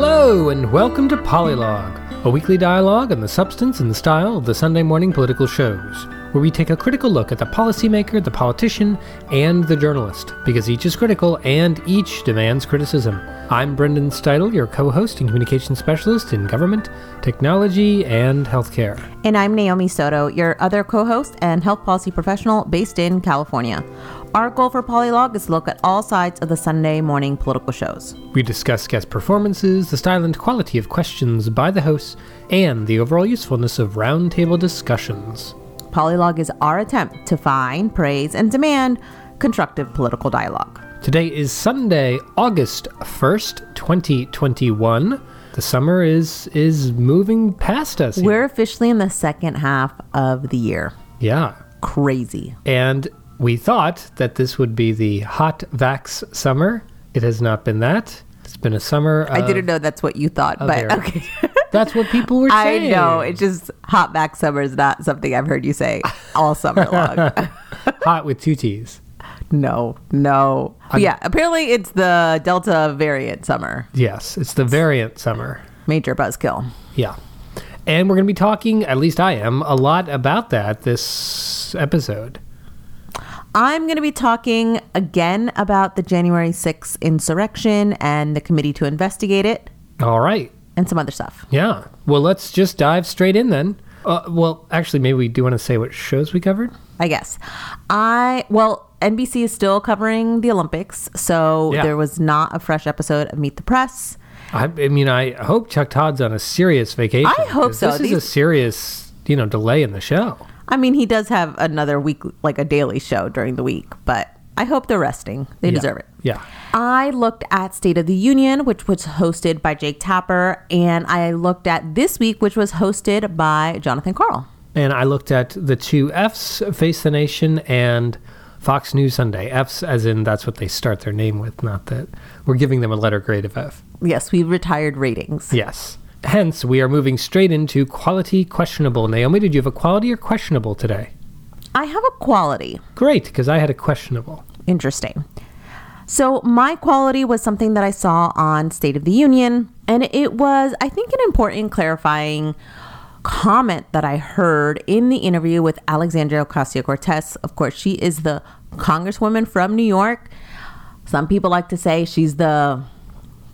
Hello, and welcome to Polylog, a weekly dialogue on the substance and the style of the Sunday morning political shows, where we take a critical look at the policymaker, the politician, and the journalist, because each is critical and each demands criticism. I'm Brendan Steidel, your co host and communication specialist in government, technology, and healthcare. And I'm Naomi Soto, your other co host and health policy professional based in California. Our goal for Polylog is to look at all sides of the Sunday morning political shows. We discuss guest performances, the style and quality of questions by the hosts, and the overall usefulness of roundtable discussions. Polylog is our attempt to find, praise, and demand constructive political dialogue. Today is Sunday, August 1st, 2021. The summer is is moving past us. here. We're officially in the second half of the year. yeah. Crazy. And we thought that this would be the hot vax summer. It has not been that. It's been a summer. I didn't know that's what you thought, but there. okay. That's what people were saying. I know. It's just hot back summer is not something I've heard you say all summer long. hot with two T's. no, no. Yeah, apparently it's the Delta variant summer. Yes, it's the variant summer. Major buzzkill. Yeah. And we're going to be talking, at least I am, a lot about that this episode. I'm going to be talking again about the January 6th insurrection and the committee to investigate it All right. and some other stuff. Yeah. Well, let's just dive straight in then. Uh, well, actually, maybe we do want to say what shows we covered. I guess. I, well, NBC is still covering the Olympics, so Yeah. there was not a fresh episode of Meet the Press. I, I mean, I hope Chuck Todd's on a serious vacation. I hope so. This is a serious, you know, delay in the show. I mean, he does have another week, like a daily show during the week, but I hope they're resting. They Yeah. deserve it. Yeah. I looked at State of the Union, which was hosted by Jake Tapper, and I looked at this week, which was hosted by Jonathan Karl. And I looked at the two F's, Face the Nation and Fox News Sunday. F's as in that's what they start their name with, not that we're giving them a letter grade of F. Yes, we retired ratings. Yes. Hence, we are moving straight into quality questionable. Naomi, did you have a quality or questionable today? I have a quality. Great, because I had a questionable. Interesting. So, my quality was something that I saw on State of the Union, and it was, I think, an important clarifying comment that I heard in the interview with Alexandria Ocasio Cortez. Of course, she is the congresswoman from New York. Some people like to say she's the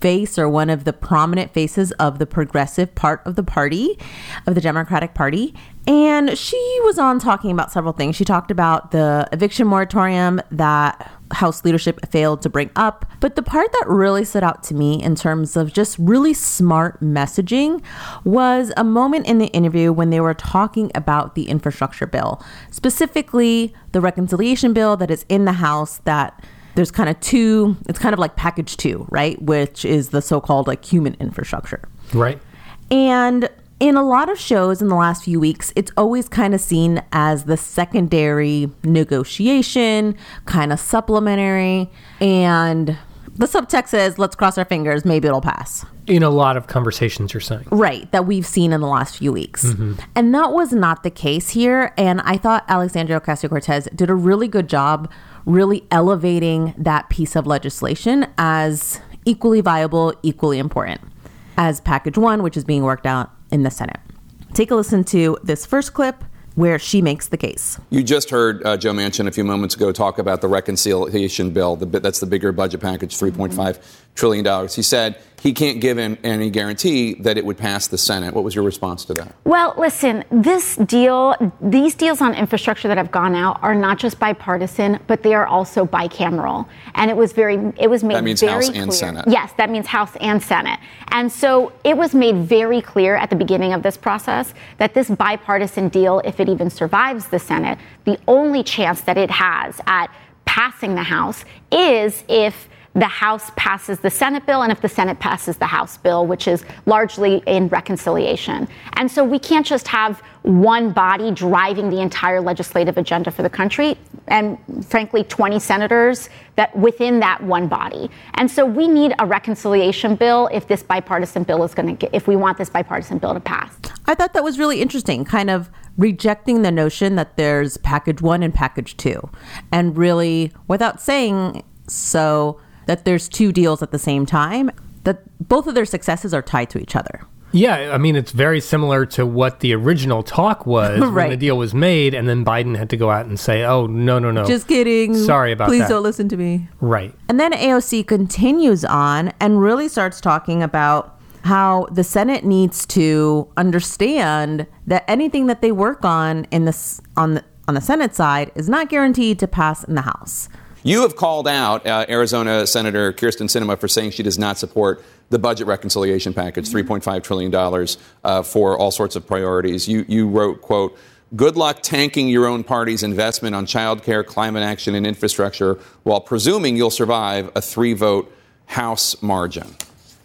face or one of the prominent faces of the progressive part of the party, of the Democratic Party. And she was on talking about several things. She talked about the eviction moratorium that House leadership failed to bring up. But the part that really stood out to me in terms of just really smart messaging was a moment in the interview when they were talking about the infrastructure bill, specifically the reconciliation bill that is in the House that there's kind of two it's kind of like package two right which is the so-called like human infrastructure Right? and in a lot of shows in the last few weeks it's always kind of seen as the secondary negotiation kind of supplementary and the subtext says let's cross our fingers maybe it'll pass In a lot of conversations, you're saying. Right, that we've seen in the last few weeks. Mm-hmm. And that was not the case here. And I thought Alexandria Ocasio Cortez did a really good job really elevating that piece of legislation as equally viable, equally important as package one, which is being worked out in the Senate. Take a listen to this first clip where she makes the case. You just heard uh, Joe Manchin a few moments ago talk about the reconciliation bill. The, that's the bigger budget package, $3.5 trillion dollars. He said he can't give any guarantee that it would pass the Senate. What was your response to that? Well, listen, this deal, these deals on infrastructure that have gone out are not just bipartisan, but they are also bicameral. And it was very, it was made That means very House clear. and Senate. Yes, that means House and Senate. And so it was made very clear at the beginning of this process that this bipartisan deal, if it even survives the Senate, the only chance that it has at passing the House is if the House passes the Senate bill and if the Senate passes the House bill, which is largely in reconciliation. And so we can't just have one body driving the entire legislative agenda for the country and frankly 20 senators that within that one body. And so we need a reconciliation bill if this bipartisan bill is going to get if we want this bipartisan bill to pass. I thought that was really interesting, kind of rejecting the notion that there's package one and package two, and really, without saying so, that there's two deals at the same time. that both of their successes are tied to each other. Yeah, I mean, it's very similar to what the original talk was when Right. the deal was made, and then Biden had to go out and say, oh, no, no, no. Just kidding. Sorry about Please that. Please don't listen to me. right. And then AOC continues on and really starts talking about how the Senate needs to understand that anything that they work on in this on the on the Senate side is not guaranteed to pass in the House. You have called out uh, Arizona Senator Kyrsten Sinema for saying she does not support the budget reconciliation package, $3.5 trillion uh, for all sorts of priorities. You, you wrote, quote, good luck tanking your own party's investment on childcare, climate action, and infrastructure while presuming you'll survive a three vote House margin.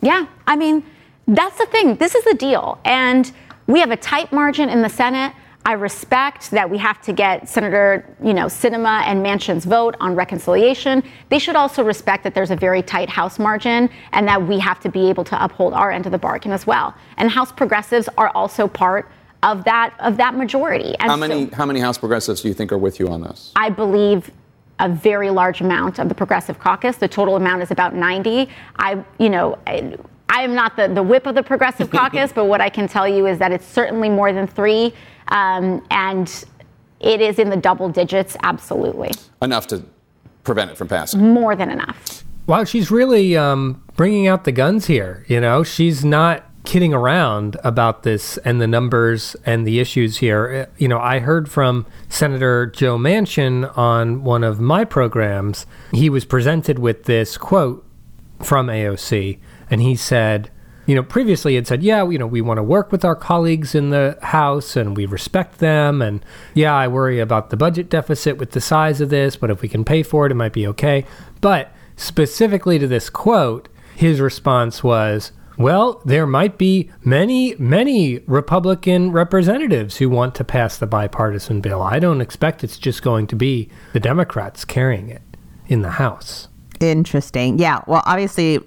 Yeah, I mean, that's the thing. This is the deal. And we have a tight margin in the Senate. I respect that we have to get Senator, you know, Sinema and Manchin's vote on reconciliation. They should also respect that there's a very tight House margin and that we have to be able to uphold our end of the bargain as well. And House progressives are also part of that of that majority. And How many, so how many House progressives do you think are with you on this? I believe a very large amount of the progressive caucus. The total amount is about 90. I, you know, I, I am not the, the whip of the progressive caucus, but what I can tell you is that it's certainly more than three, um, and it is in the double digits, absolutely. Enough to prevent it from passing. More than enough. Wow, she's really um, bringing out the guns here. You know, she's not kidding around about this and the numbers and the issues here. Uh, You know, I heard from Senator Joe Manchin on one of my programs. He was presented with this quote from AOC, and he said, you know, previously had said, yeah, you know, we want to work with our colleagues in the House and we respect them. And yeah, I worry about the budget deficit with the size of this, but if we can pay for it, it might be okay. But specifically to this quote, his response was, well, there might be many, many Republican representatives who want to pass the bipartisan bill. I don't expect it's just going to be the Democrats carrying it in the House. Interesting. Yeah. Well, obviously,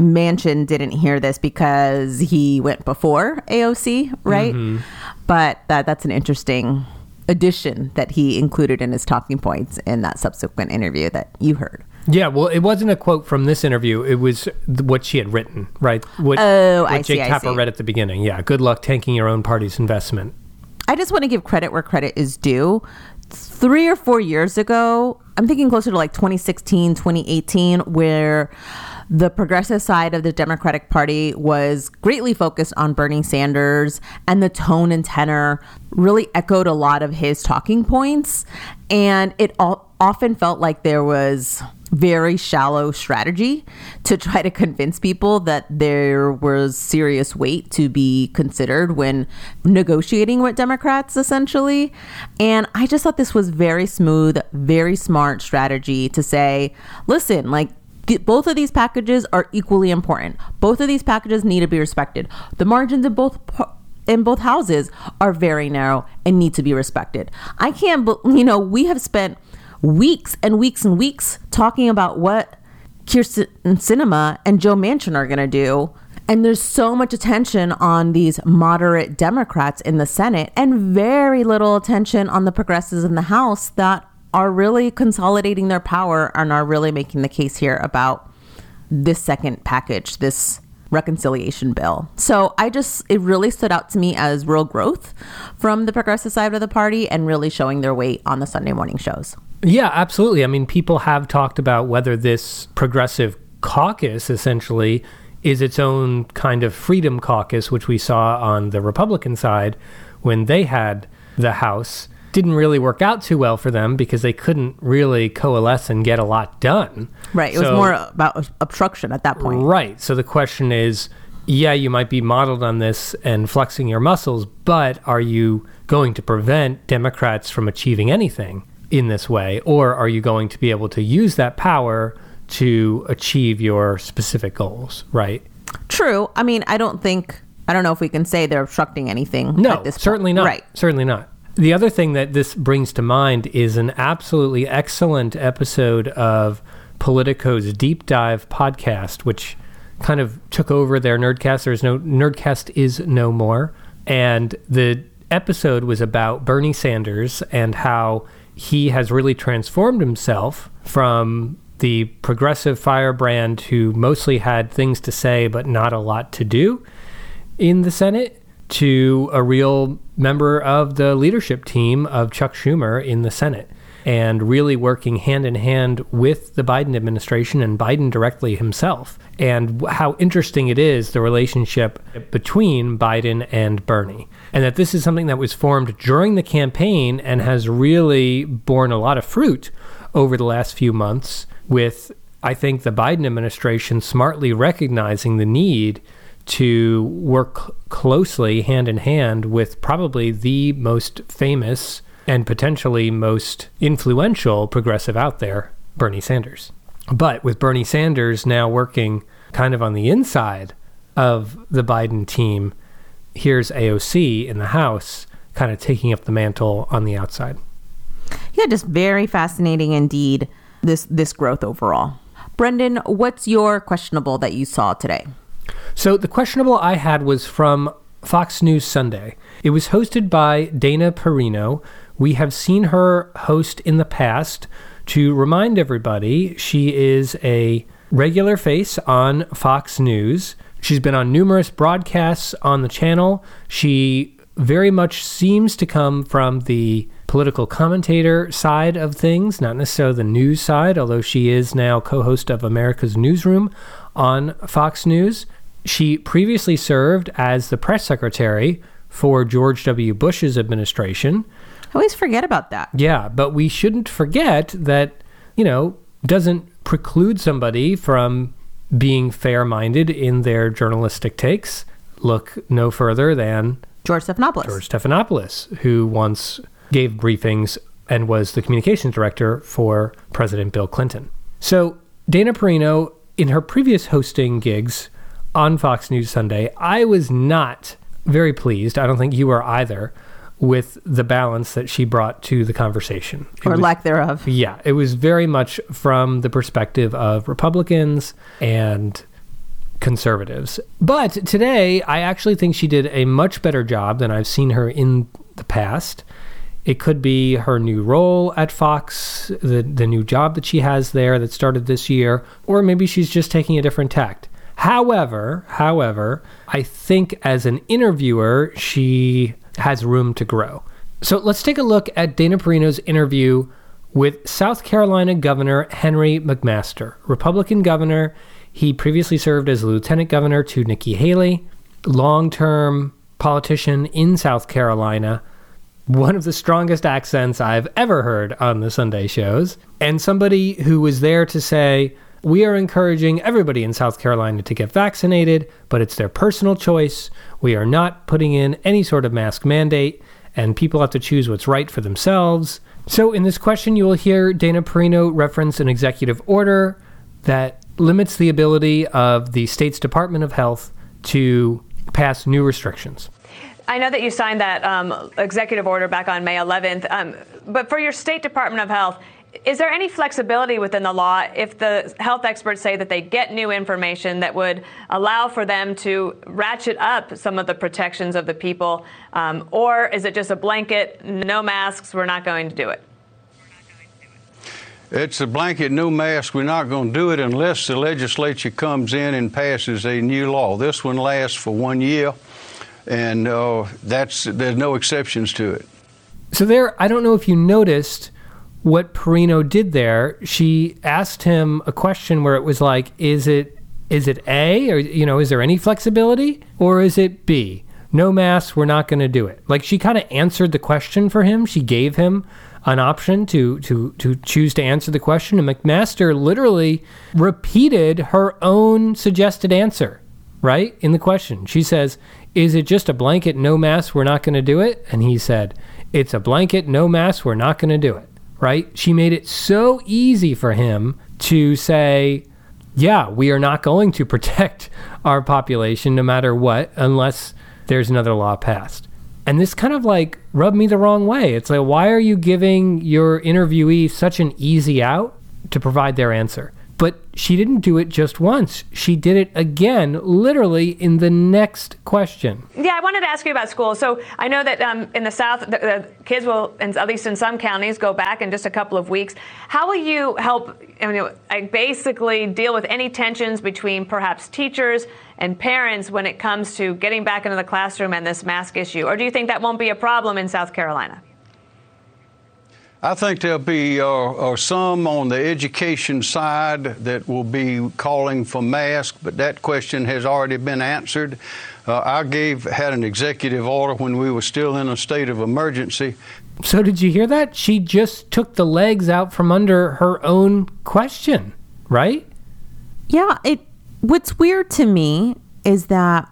Manchin didn't hear this because he went before AOC, right? Mm-hmm. But that that's an interesting addition that he included in his talking points in that subsequent interview that you heard. Yeah, well, it wasn't a quote from this interview. It was th- what she had written, right? What, Oh, what I Jake see, Tapper read at the beginning. Yeah, good luck tanking your own party's investment. I just want to give credit where credit is due. Three or four years ago, I'm thinking closer to like 2016, 2018, where the progressive side of the Democratic Party was greatly focused on Bernie Sanders, and the tone and tenor really echoed a lot of his talking points. And it all, often felt like there was very shallow strategy to try to convince people that there was serious weight to be considered when negotiating with Democrats, essentially. And I just thought this was very smooth, very smart strategy to say, listen, like, both of these packages are equally important. Both of these packages need to be respected. The margins in both in both houses are very narrow and need to be respected. I can't, you know, we have spent weeks and weeks and weeks talking about what Kyrsten Sinema and Joe Manchin are going to do. And there's so much attention on these moderate Democrats in the Senate and very little attention on the progressives in the House that are really consolidating their power and are really making the case here about this second package, this reconciliation bill. So I just, it really stood out to me as real growth from the progressive side of the party and really showing their weight on the Sunday morning shows. Yeah, absolutely. I mean, people have talked about whether this progressive caucus essentially is its own kind of freedom caucus, which we saw on the Republican side when they had the House. Didn't really work out too well for them because they couldn't really coalesce and get a lot done. Right. It was more about obstruction at that point. Right. So the question is yeah, you might be modeled on this and flexing your muscles, but are you going to prevent Democrats from achieving anything in this way? Or are you going to be able to use that power to achieve your specific goals? Right. True. I mean, I don't think, I don't know if we can say they're obstructing anything No, at this point. certainly not. Right. Certainly not. The other thing that this brings to mind is an absolutely excellent episode of Politico's Deep Dive podcast, which kind of took over their Nerdcast. There's no Nerdcast is no more, and the episode was about Bernie Sanders and how he has really transformed himself from the progressive firebrand who mostly had things to say but not a lot to do in the Senate to a real member of the leadership team of Chuck Schumer in the Senate and really working hand in hand with the Biden administration and Biden directly himself. And how interesting it is the relationship between Biden and Bernie. And that this is something that was formed during the campaign and has really borne a lot of fruit over the last few months with I think the Biden administration smartly recognizing the need to work closely hand in hand with probably the most famous and potentially most influential progressive out there, Bernie Sanders. But with Bernie Sanders now working kind of on the inside of the Biden team, here's AOC in the House kind of taking up the mantle on the outside. Yeah, just very fascinating indeed. This this growth overall. Brendan, what's your questionable that you saw today? So the questionable I had was from Fox News Sunday. It was hosted by Dana Perino. We have seen her host in the past. To remind everybody, she is a regular face on Fox News. She's been on numerous broadcasts on the channel. She very much seems to come from the political commentator side of things, not necessarily the news side, although she is now co host of America's Newsroom on Fox News. She previously served as the press secretary for George W. Bush's administration. I always forget about that. Yeah, but we shouldn't forget that, you know, doesn't preclude somebody from being fair minded in their journalistic takes. Look no further than George Stephanopoulos. George Stephanopoulos, who once gave briefings and was the communications director for President Bill Clinton. So, Dana Perino, in her previous hosting gigs on Fox News Sunday, I was not very pleased. I don't think you were either with the balance that she brought to the conversation. It or was, lack thereof. Yeah, it was very much from the perspective of Republicans and conservatives. But today, I actually think she did a much better job than I've seen her in the past. It could be her new role at Fox, the, the new job that she has there that started this year, or maybe she's just taking a different tact. However, however, I think as an interviewer, she has room to grow. So let's take a look at Dana Perino's interview with South Carolina Governor Henry McMaster, Republican governor. He previously served as lieutenant governor to Nikki Haley, long term politician in South Carolina, one of the strongest accents I've ever heard on the Sunday shows, and somebody who was there to say, we are encouraging everybody in South Carolina to get vaccinated, but it's their personal choice. We are not putting in any sort of mask mandate, and people have to choose what's right for themselves. So, in this question, you will hear Dana Perino reference an executive order that limits the ability of the state's Department of Health to pass new restrictions. I know that you signed that um, executive order back on May 11th, um, but for your state Department of Health, is there any flexibility within the law if the health experts say that they get new information that would allow for them to ratchet up some of the protections of the people? Um, or is it just a blanket, no masks, we're not going to do it? It's a blanket no mask. We're not going to do it unless the legislature comes in and passes a new law. This one lasts for one year, and uh, that's there's no exceptions to it. So there, I don't know if you noticed what Perino did there, she asked him a question where it was like, is it is it A or you know, is there any flexibility or is it B? No mass, we're not going to do it. Like she kind of answered the question for him. She gave him an option to to to choose to answer the question and McMaster literally repeated her own suggested answer, right? In the question. She says, "Is it just a blanket no mass, we're not going to do it?" And he said, "It's a blanket no mass, we're not going to do it." Right? She made it so easy for him to say, yeah, we are not going to protect our population no matter what unless there's another law passed. And this kind of like rubbed me the wrong way. It's like, why are you giving your interviewee such an easy out to provide their answer? But she didn't do it just once. She did it again, literally in the next question. Yeah, I wanted to ask you about school. So I know that um, in the South, the, the kids will, at least in some counties, go back in just a couple of weeks. How will you help I mean, basically deal with any tensions between perhaps teachers and parents when it comes to getting back into the classroom and this mask issue? Or do you think that won't be a problem in South Carolina? I think there'll be uh, uh, some on the education side that will be calling for masks, but that question has already been answered. Uh, I gave had an executive order when we were still in a state of emergency. So did you hear that? She just took the legs out from under her own question, right? Yeah, it what's weird to me is that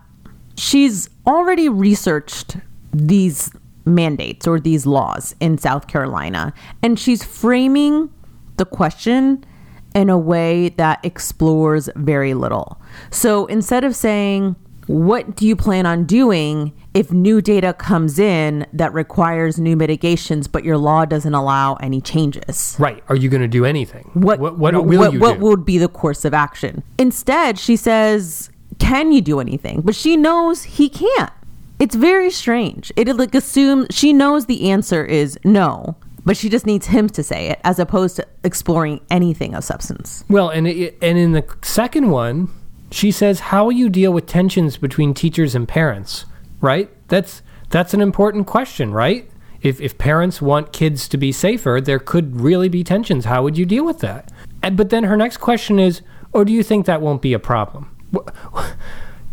she's already researched these mandates or these laws in South Carolina. And she's framing the question in a way that explores very little. So instead of saying, what do you plan on doing if new data comes in that requires new mitigations, but your law doesn't allow any changes? Right. Are you going to do anything? What, what, what will what, you what do? would be the course of action? Instead, she says, can you do anything? But she knows he can't. It's very strange. It like assumes she knows the answer is no, but she just needs him to say it as opposed to exploring anything of substance. Well, and it, and in the second one, she says how you deal with tensions between teachers and parents, right? That's that's an important question, right? If if parents want kids to be safer, there could really be tensions. How would you deal with that? And, but then her next question is, or do you think that won't be a problem?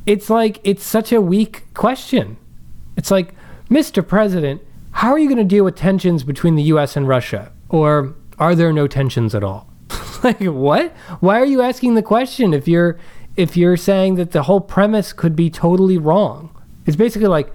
It's like it's such a weak question. It's like, Mr. President, how are you going to deal with tensions between the US and Russia? Or are there no tensions at all? like what? Why are you asking the question if you're if you're saying that the whole premise could be totally wrong? It's basically like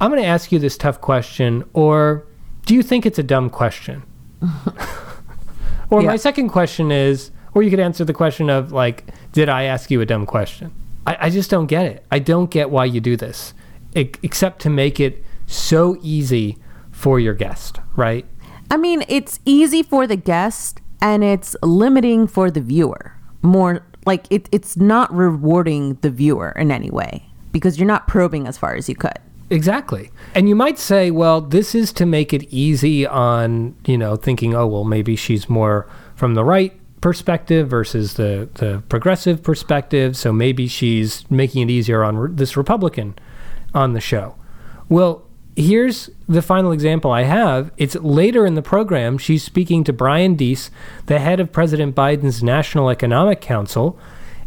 I'm going to ask you this tough question or do you think it's a dumb question? or yeah. my second question is or you could answer the question of like did I ask you a dumb question? I, I just don't get it. I don't get why you do this, except to make it so easy for your guest, right? I mean, it's easy for the guest and it's limiting for the viewer. More like it, it's not rewarding the viewer in any way because you're not probing as far as you could. Exactly. And you might say, well, this is to make it easy on, you know, thinking, oh, well, maybe she's more from the right perspective versus the, the progressive perspective. So maybe she's making it easier on re- this Republican on the show. Well, here's the final example I have. It's later in the program. She's speaking to Brian Deese, the head of President Biden's National Economic Council,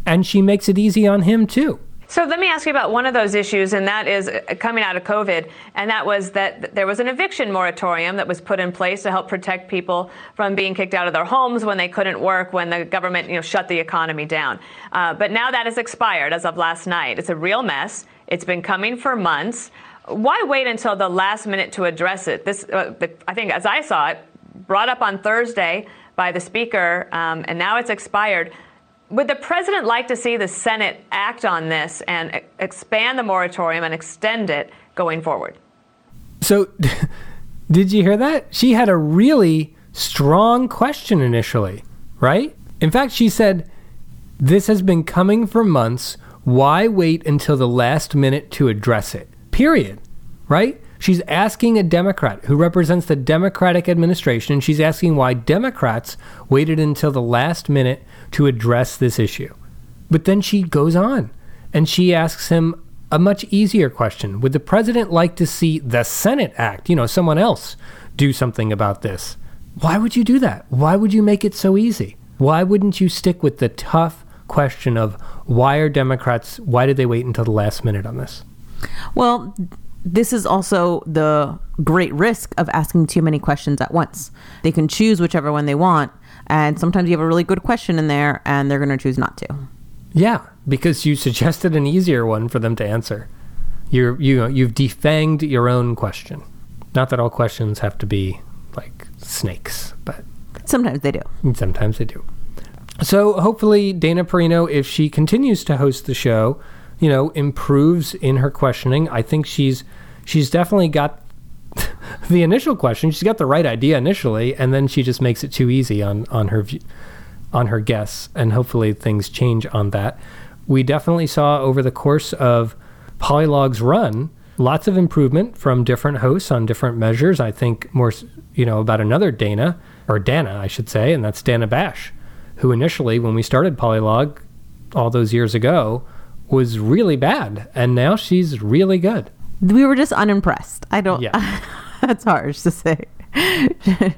and she makes it easy on him too. So let me ask you about one of those issues, and that is uh, coming out of COVID, and that was that there was an eviction moratorium that was put in place to help protect people from being kicked out of their homes when they couldn't work, when the government you know shut the economy down. Uh, but now that has expired as of last night. It's a real mess. It's been coming for months. Why wait until the last minute to address it? This, uh, the, I think, as I saw it, brought up on Thursday by the speaker, um, and now it's expired. Would the president like to see the Senate act on this and expand the moratorium and extend it going forward? So, did you hear that? She had a really strong question initially, right? In fact, she said, This has been coming for months. Why wait until the last minute to address it? Period. Right? She's asking a Democrat who represents the Democratic administration, and she's asking why Democrats waited until the last minute to address this issue. But then she goes on and she asks him a much easier question Would the president like to see the Senate act, you know, someone else do something about this? Why would you do that? Why would you make it so easy? Why wouldn't you stick with the tough question of why are Democrats, why did they wait until the last minute on this? Well, this is also the great risk of asking too many questions at once. They can choose whichever one they want, and sometimes you have a really good question in there, and they're going to choose not to. Yeah, because you suggested an easier one for them to answer. You're you you've defanged your own question. Not that all questions have to be like snakes, but sometimes they do. Sometimes they do. So hopefully Dana Perino, if she continues to host the show, you know, improves in her questioning. I think she's she's definitely got the initial question. She's got the right idea initially, and then she just makes it too easy on on her on her guess. and hopefully things change on that. We definitely saw over the course of Polylog's run lots of improvement from different hosts on different measures. I think more, you know, about another Dana, or Dana, I should say, and that's Dana Bash, who initially, when we started Polylog all those years ago, was really bad. And now she's really good. We were just unimpressed. I don't, Yeah. that's harsh to say.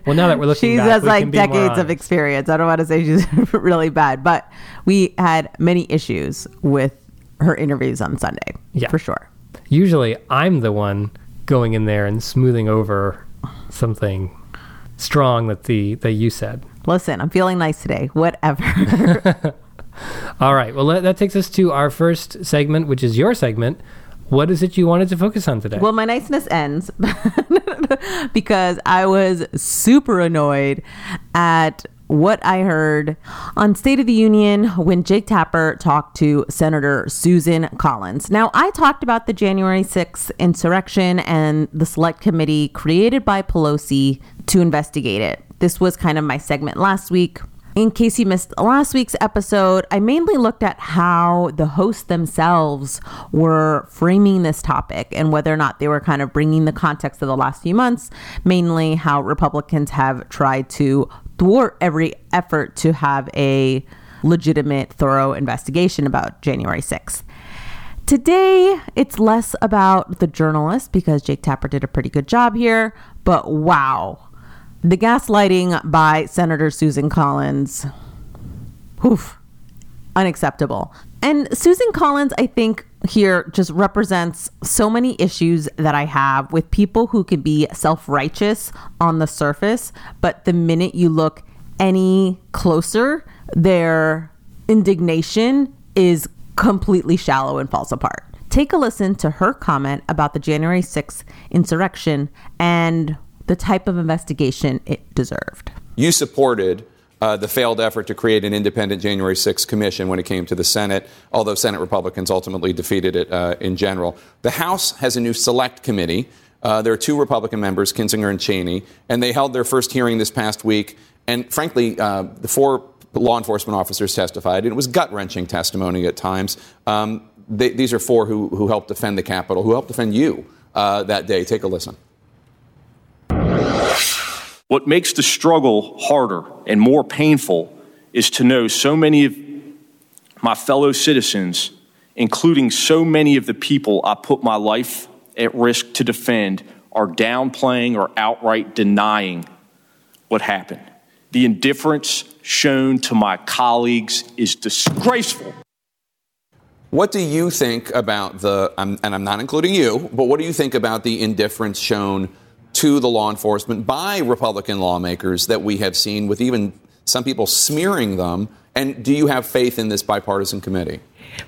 Well, now that we're looking she back, has like decades of experience. I don't want to say she's really bad, but we had many issues with her interviews on Sunday. Yeah. For sure. Usually I'm the one going in there and smoothing over something strong that the that you said. Listen, I'm feeling nice today. Whatever. All right. Well, that, takes us to our first segment, which is your segment. What is it you wanted to focus on today? well, my niceness ends because I was super annoyed at what I heard on State of the Union when Jake Tapper talked to Senator Susan Collins. Now, I talked about the January 6th insurrection and the select committee created by Pelosi to investigate it. This was kind of my segment last week. In case you missed last week's episode, I mainly looked at how the hosts themselves were framing this topic and whether or not they were kind of bringing the context of the last few months, mainly how Republicans have tried to thwart every effort to have a legitimate, thorough investigation about January 6th. Today, it's less about the journalist because Jake Tapper did a pretty good job here, but wow. The gaslighting by Senator Susan Collins, oof, unacceptable. And Susan Collins, I think, here just represents so many issues that I have with people who can be self righteous on the surface, but the minute you look any closer, their indignation is completely shallow and falls apart. Take a listen to her comment about the January 6th insurrection and the type of investigation it deserved. You supported uh, the failed effort to create an independent January 6th commission when it came to the Senate, although Senate Republicans ultimately defeated it uh, in general. The House has a new select committee. Uh, there are two Republican members, Kinzinger and Cheney, and they held their first hearing this past week. And frankly, uh, the four law enforcement officers testified, it was gut wrenching testimony at times. Um, they, these are four who, who helped defend the Capitol, who helped defend you uh, that day. Take a listen. What makes the struggle harder and more painful is to know so many of my fellow citizens, including so many of the people I put my life at risk to defend, are downplaying or outright denying what happened. The indifference shown to my colleagues is disgraceful. What do you think about the, um, and I'm not including you, but what do you think about the indifference shown to the law enforcement by Republican lawmakers that we have seen with even some people smearing them? And do you have faith in this bipartisan committee?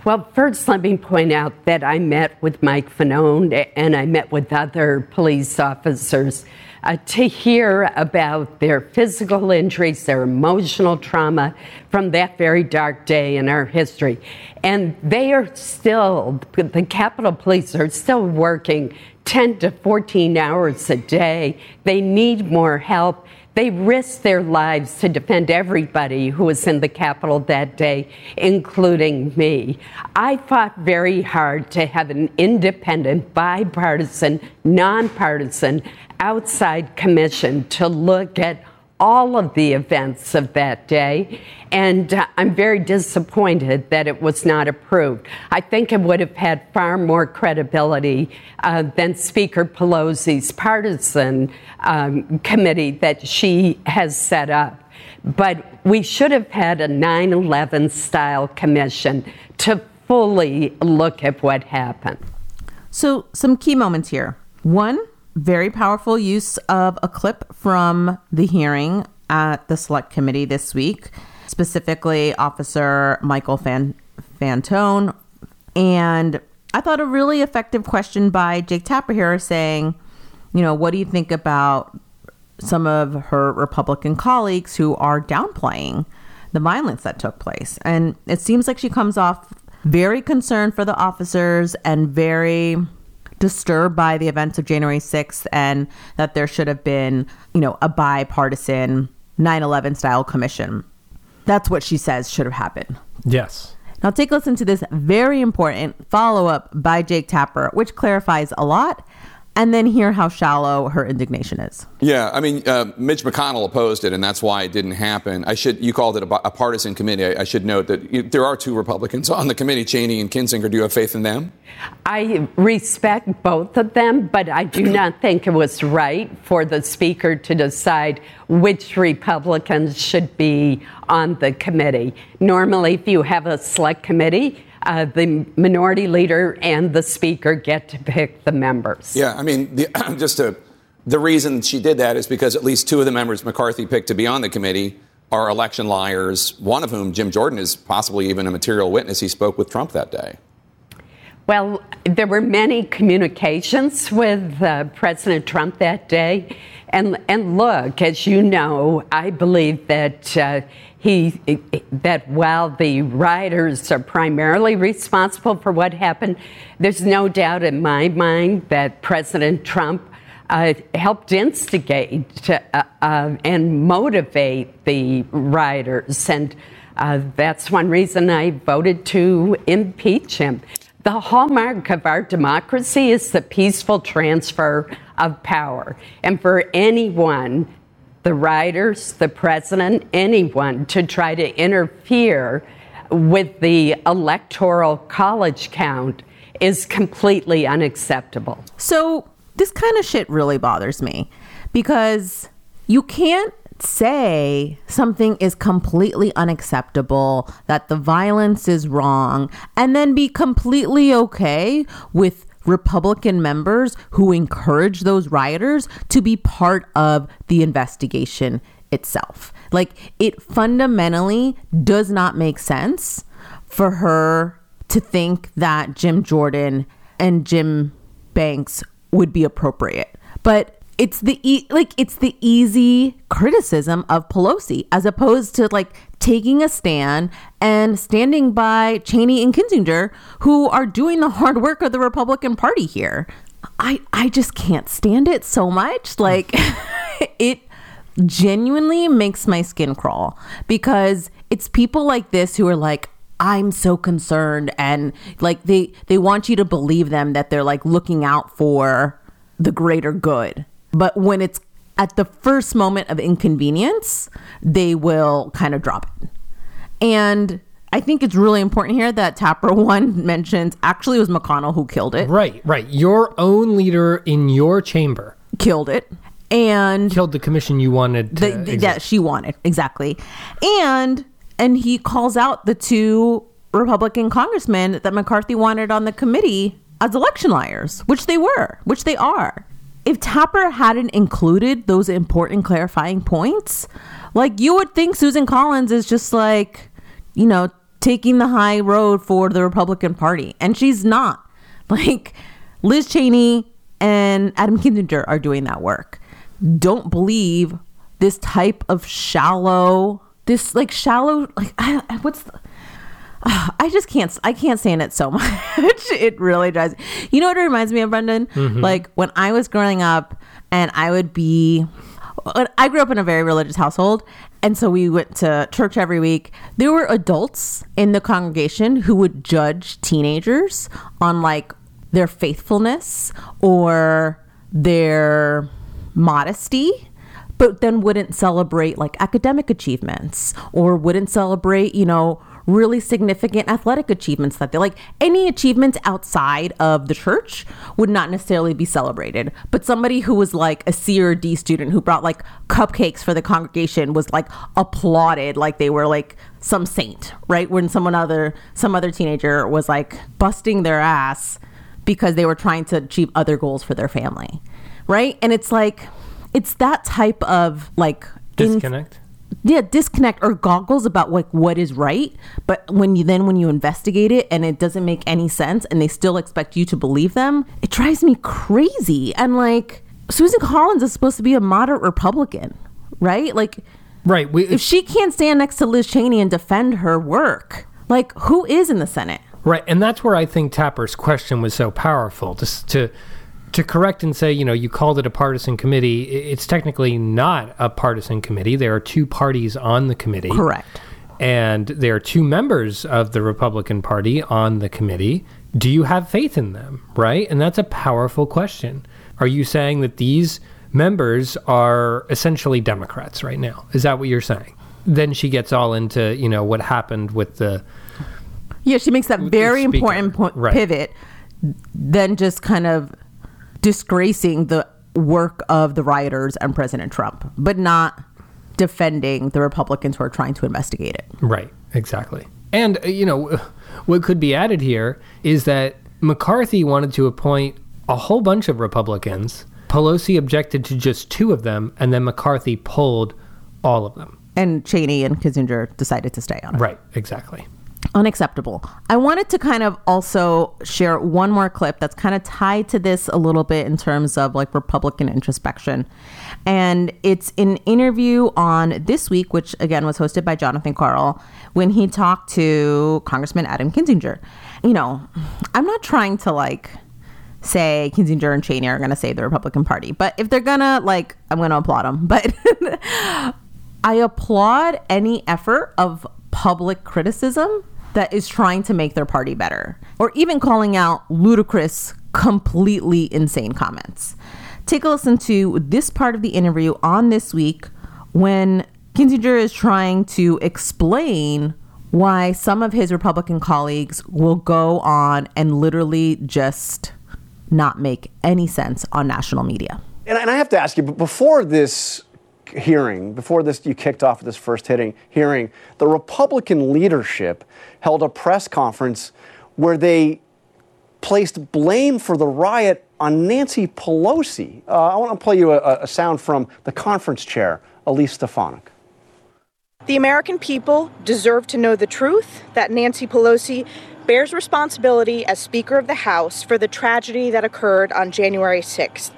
Well, first, let me point out that I met with Mike Fanone and I met with other police officers uh, to hear about their physical injuries, their emotional trauma from that very dark day in our history. And they are still, the Capitol Police are still working 10 to 14 hours a day. They need more help. They risked their lives to defend everybody who was in the Capitol that day, including me. I fought very hard to have an independent, bipartisan, nonpartisan, outside commission to look at all of the events of that day. And uh, I'm very disappointed that it was not approved. I think it would have had far more credibility uh, than Speaker Pelosi's partisan um, committee that she has set up. But we should have had a 9 11 style commission to fully look at what happened. So, some key moments here. One, very powerful use of a clip from the hearing at the select committee this week, specifically Officer Michael Fan- Fantone. And I thought a really effective question by Jake Tapper here saying, you know, what do you think about some of her Republican colleagues who are downplaying the violence that took place? And it seems like she comes off very concerned for the officers and very disturbed by the events of January 6th and that there should have been, you know, a bipartisan 9/11 style commission. That's what she says should have happened. Yes. Now, take a listen to this very important follow up by Jake Tapper, which clarifies a lot, and then hear how shallow her indignation is. Yeah, I mean, uh, Mitch McConnell opposed it, and that's why it didn't happen. I should you called it a, a partisan committee. I, I, should note that you, there are two Republicans on the committee, Cheney and Kinzinger. Do you have faith in them? I respect both of them, but I do not think it was right for the speaker to decide which Republicans should be on the committee. Normally, if you have a select committee, uh, the minority leader and the speaker get to pick the members. Yeah, I mean, the, just to, the reason she did that is because at least two of the members McCarthy picked to be on the committee are election liars, one of whom, Jim Jordan, is possibly even a material witness. He spoke with Trump that day. Well, there were many communications with uh, President Trump that day. And, and look, as you know, I believe that uh, he that while the rioters are primarily responsible for what happened, there's no doubt in my mind that President Trump uh, helped instigate uh, uh, and motivate the rioters, and uh, that's one reason I voted to impeach him. The hallmark of our democracy is the peaceful transfer of power, and for anyone the writers, the president, anyone to try to interfere with the electoral college count is completely unacceptable. So, this kind of shit really bothers me because you can't say something is completely unacceptable, that the violence is wrong, and then be completely okay with Republican members who encourage those rioters to be part of the investigation itself. Like, it fundamentally does not make sense for her to think that Jim Jordan and Jim Banks would be appropriate. But it's the e- like it's the easy criticism of Pelosi as opposed to like taking a stand and standing by Cheney and Kinzinger who are doing the hard work of the Republican Party here. I I just can't stand it so much. Like it genuinely makes my skin crawl because it's people like this who are like I'm so concerned and like they they want you to believe them that they're like looking out for the greater good but when it's at the first moment of inconvenience, they will kind of drop it. And I think it's really important here that Tapper one mentions actually it was McConnell who killed it. Right, right. Your own leader in your chamber killed it and killed the commission you wanted to the, that she wanted exactly. And and he calls out the two Republican congressmen that McCarthy wanted on the committee as election liars, which they were, which they are if Tapper hadn't included those important clarifying points, like you would think Susan Collins is just like, you know, taking the high road for the Republican Party. And she's not. Like Liz Cheney and Adam Kinzinger are doing that work. Don't believe this type of shallow, this like shallow, like, I, what's the, I just can't. I can't stand it so much. it really does. You know what it reminds me of, Brendan? Mm-hmm. Like when I was growing up, and I would be. I grew up in a very religious household, and so we went to church every week. There were adults in the congregation who would judge teenagers on like their faithfulness or their modesty but then wouldn't celebrate like academic achievements or wouldn't celebrate, you know, really significant athletic achievements that they like. Any achievements outside of the church would not necessarily be celebrated but somebody who was like a C or D student who brought like cupcakes for the congregation was like applauded like they were like some saint right? When someone other some other teenager was like busting their ass because they were trying to achieve other goals for their family right? And it's like it's that type of like disconnect yeah disconnect or goggles about like what is right but when you then when you investigate it and it doesn't make any sense and they still expect you to believe them it drives me crazy. And like susan collins is supposed to be a moderate republican right? Like right we, if she can't stand next to liz cheney and defend her work like who is in the senate? Right and that's where i think tapper's question was so powerful just to to correct and say, you know, you called it a partisan committee. It's technically not a partisan committee. There are two parties on the committee. Correct. and there are two members of the Republican Party on the committee. Do you have faith in them, right? And that's a powerful question. Are you saying that these members are essentially Democrats right now? Is that what you're saying? Then she gets all into, you know, what happened with the Yeah, she makes that very important po- Right. pivot, then just kind of disgracing the work of the rioters and President Trump, but not defending the Republicans who are trying to investigate it. Right, exactly. And, uh, you know, what could be added here is that McCarthy wanted to appoint a whole bunch of Republicans. Pelosi objected to just two of them, and then McCarthy pulled all of them. And Cheney and Kinzinger decided to stay on it. Right, exactly. Unacceptable. I wanted to kind of also share one more clip that's kind of tied to this a little bit in terms of like Republican introspection. And it's an interview on This Week, which again was hosted by Jonathan Karl, when he talked to Congressman Adam Kinzinger. You know, I'm not trying to like say Kinzinger and Cheney are going to save the Republican Party, but if they're going to, like, I'm going to applaud them. But I applaud any effort of public criticism that is trying to make their party better, or even calling out ludicrous, completely insane comments. Take a listen to this part of the interview on this week when Kinzinger is trying to explain why some of his Republican colleagues will go on and literally just not make any sense on national media. And, I have to ask you, but before this hearing, before this you kicked off this first hitting hearing, the Republican leadership held a press conference where they placed blame for the riot on Nancy Pelosi. Uh, I want to play you a, a sound from the conference chair, Elise Stefanik. The American people deserve to know the truth that Nancy Pelosi bears responsibility as Speaker of the House for the tragedy that occurred on January 6th.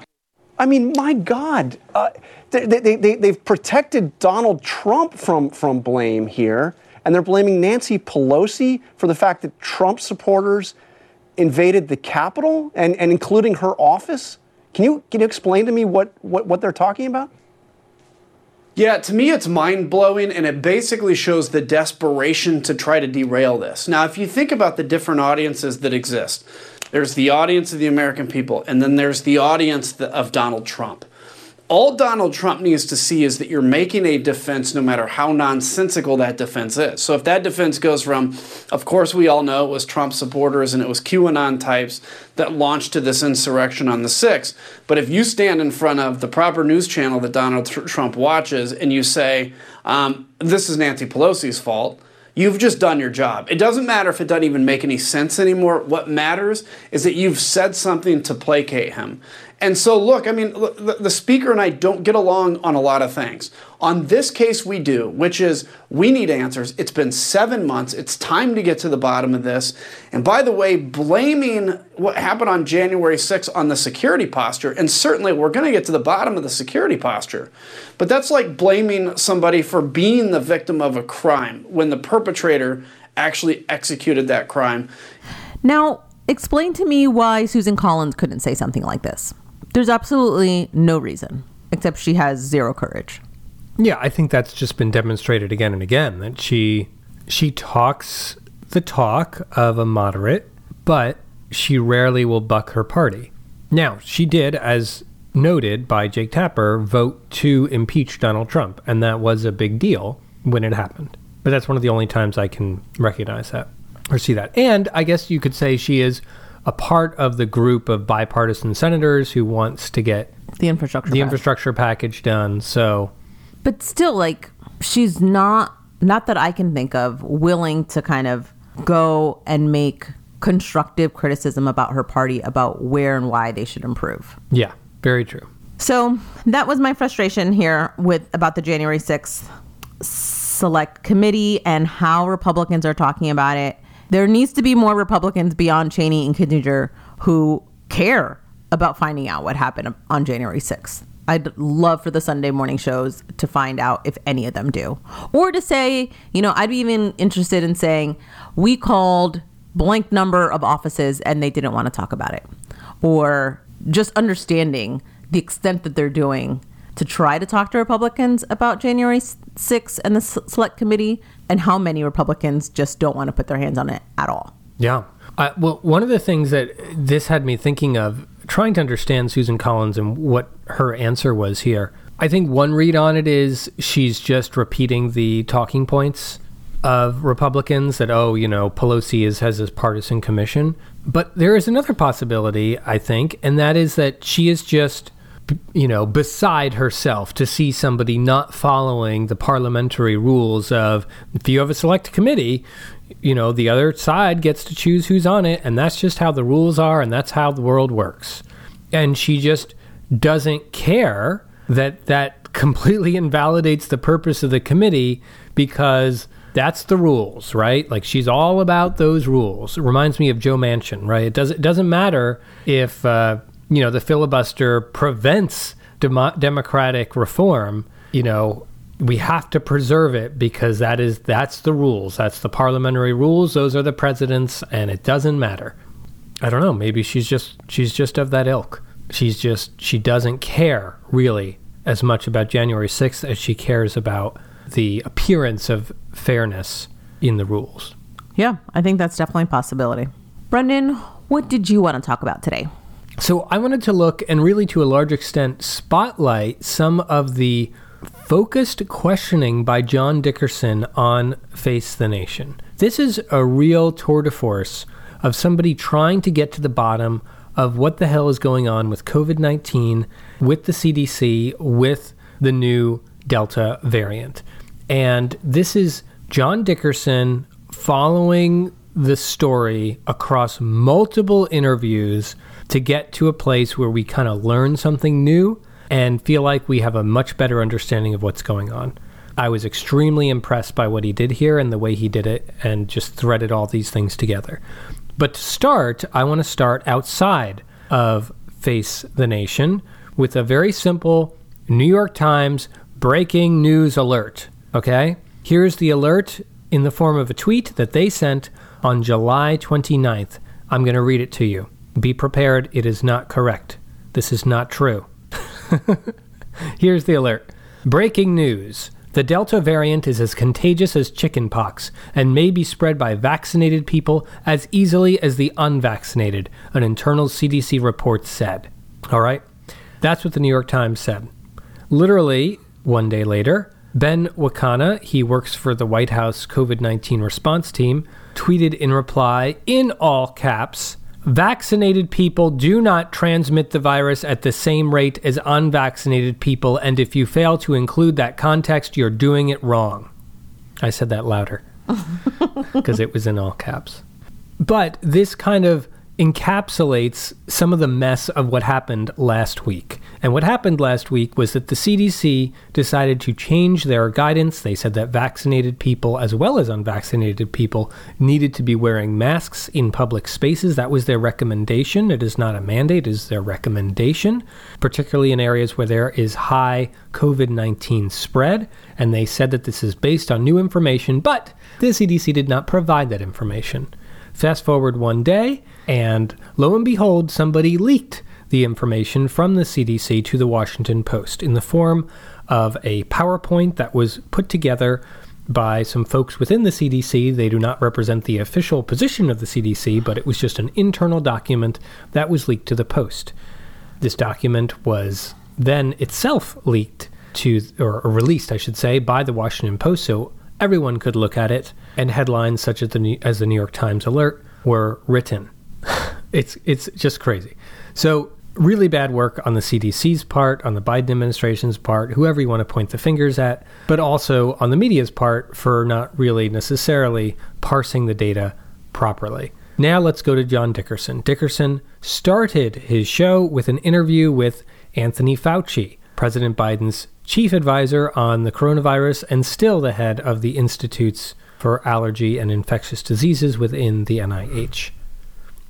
I mean, my God, uh, they, they, they, they've protected Donald Trump from, from blame here, and they're blaming Nancy Pelosi for the fact that Trump supporters invaded the Capitol and, and including her office. Can you, can you explain to me what, what, what they're talking about? Yeah, to me, it's mind blowing, and it basically shows the desperation to try to derail this. Now, if you think about the different audiences that exist, there's the audience of the American people, and then there's the audience of Donald Trump. All Donald Trump needs to see is that you're making a defense no matter how nonsensical that defense is. So if that defense goes from, of course, we all know it was Trump supporters and it was QAnon types that launched to this insurrection on the 6th. But if you stand in front of the proper news channel that Donald Tr- Trump watches and you say, um, this is Nancy Pelosi's fault, You've just done your job. It doesn't matter if it doesn't even make any sense anymore. What matters is that you've said something to placate him. And so, look, I mean, the, the speaker and I don't get along on a lot of things. On this case, we do, which is we need answers. It's been seven months. It's time to get to the bottom of this. And by the way, blaming what happened on January 6th on the security posture, and certainly we're going to get to the bottom of the security posture, but that's like blaming somebody for being the victim of a crime when the perpetrator actually executed that crime. Now, explain to me why Susan Collins couldn't say something like this. There's absolutely no reason, except she has zero courage. Yeah, I think that's just been demonstrated again and again that she she talks the talk of a moderate, but she rarely will buck her party. Now, she did as noted by Jake Tapper vote to impeach Donald Trump, and that was a big deal when it happened. But that's one of the only times I can recognize that or see that. And I guess you could say she is a part of the group of bipartisan senators who wants to get The infrastructure. the package. infrastructure package done. So but still like she's not not that i can think of willing to kind of go and make constructive criticism about her party about where and why they should improve yeah, very true. so that was my frustration here with about the january 6th select committee and how republicans are talking about it there needs to be more republicans beyond cheney and Kinzinger who care about finding out what happened on january 6th I'd love for the Sunday morning shows to find out if any of them do. Or to say, you know, I'd be even interested in saying, we called blank number of offices and they didn't want to talk about it. Or just understanding the extent that they're doing to try to talk to Republicans about January 6th and the select committee and how many Republicans just don't want to put their hands on it at all. Yeah. Well, one of the things that this had me thinking of, trying to understand Susan Collins and what her answer was here. I think one read on it is she's just repeating the talking points of Republicans that, oh, you know, Pelosi is, has this partisan commission. But there is another possibility, I think, and that is that she is just, you know, beside herself to see somebody not following the parliamentary rules of if you have a select committee, you know, the other side gets to choose who's on it, and that's just how the rules are, and that's how the world works. And she just doesn't care that that completely invalidates the purpose of the committee because that's the rules, right? Like she's all about those rules. It reminds me of Joe Manchin, right? It doesn't it doesn't matter if uh, you know the filibuster prevents dem- democratic reform. You know, we have to preserve it because that is that's the rules. That's the parliamentary rules. Those are the presidents, and it doesn't matter. I don't know. Maybe she's just she's just of that ilk. She's just she doesn't care really as much about January 6th as she cares about the appearance of fairness in the rules. Yeah, I think that's definitely a possibility. Brendan, what did you want to talk about today? So I wanted to look and really to a large extent spotlight some of the focused questioning by John Dickerson on Face the Nation. This is a real tour de force of somebody trying to get to the bottom of what the hell is going on with COVID 19, with the CDC, with the new Delta variant. And this is John Dickerson following the story across multiple interviews to get to a place where we kind of learn something new and feel like we have a much better understanding of what's going on. I was extremely impressed by what he did here and the way he did it and just threaded all these things together. But to start, I want to start outside of Face the Nation with a very simple New York Times breaking news alert. Okay? Here's the alert in the form of a tweet that they sent on July 29th. I'm going to read it to you. Be prepared, it is not correct. This is not true. Here's the alert Breaking news. The Delta variant is as contagious as chickenpox and may be spread by vaccinated people as easily as the unvaccinated, an internal CDC report said. All right? That's what the New York Times said. Literally, one day later, Ben Wakana, he works for the White House COVID 19 response team, tweeted in reply in all caps Vaccinated people do not transmit the virus at the same rate as unvaccinated people, and if you fail to include that context, you're doing it wrong. I said that louder because it was in all caps. But this kind of encapsulates some of the mess of what happened last week. And what happened last week was that the CDC decided to change their guidance. They said that vaccinated people, as well as unvaccinated people, needed to be wearing masks in public spaces. That was their recommendation. It is not a mandate, it is their recommendation, particularly in areas where there is high COVID 19 spread. And they said that this is based on new information, but the CDC did not provide that information. Fast forward one day, and lo and behold, somebody leaked the information from the CDC to the Washington Post in the form of a PowerPoint that was put together by some folks within the CDC. They do not represent the official position of the CDC, but it was just an internal document that was leaked to the Post. This document was then itself leaked to, or, released, I should say, by the Washington Post, so everyone could look at it, and headlines such as the, as the New York Times alert were written. it's it's just crazy. So really bad work on the CDC's part, on the Biden administration's part, whoever you want to point the fingers at, but also on the media's part for not really necessarily parsing the data properly. Now let's go to John Dickerson. Dickerson started his show with an interview with Anthony Fauci, President Biden's chief advisor on the coronavirus and still the head of the Institutes for Allergy and Infectious Diseases within the NIH.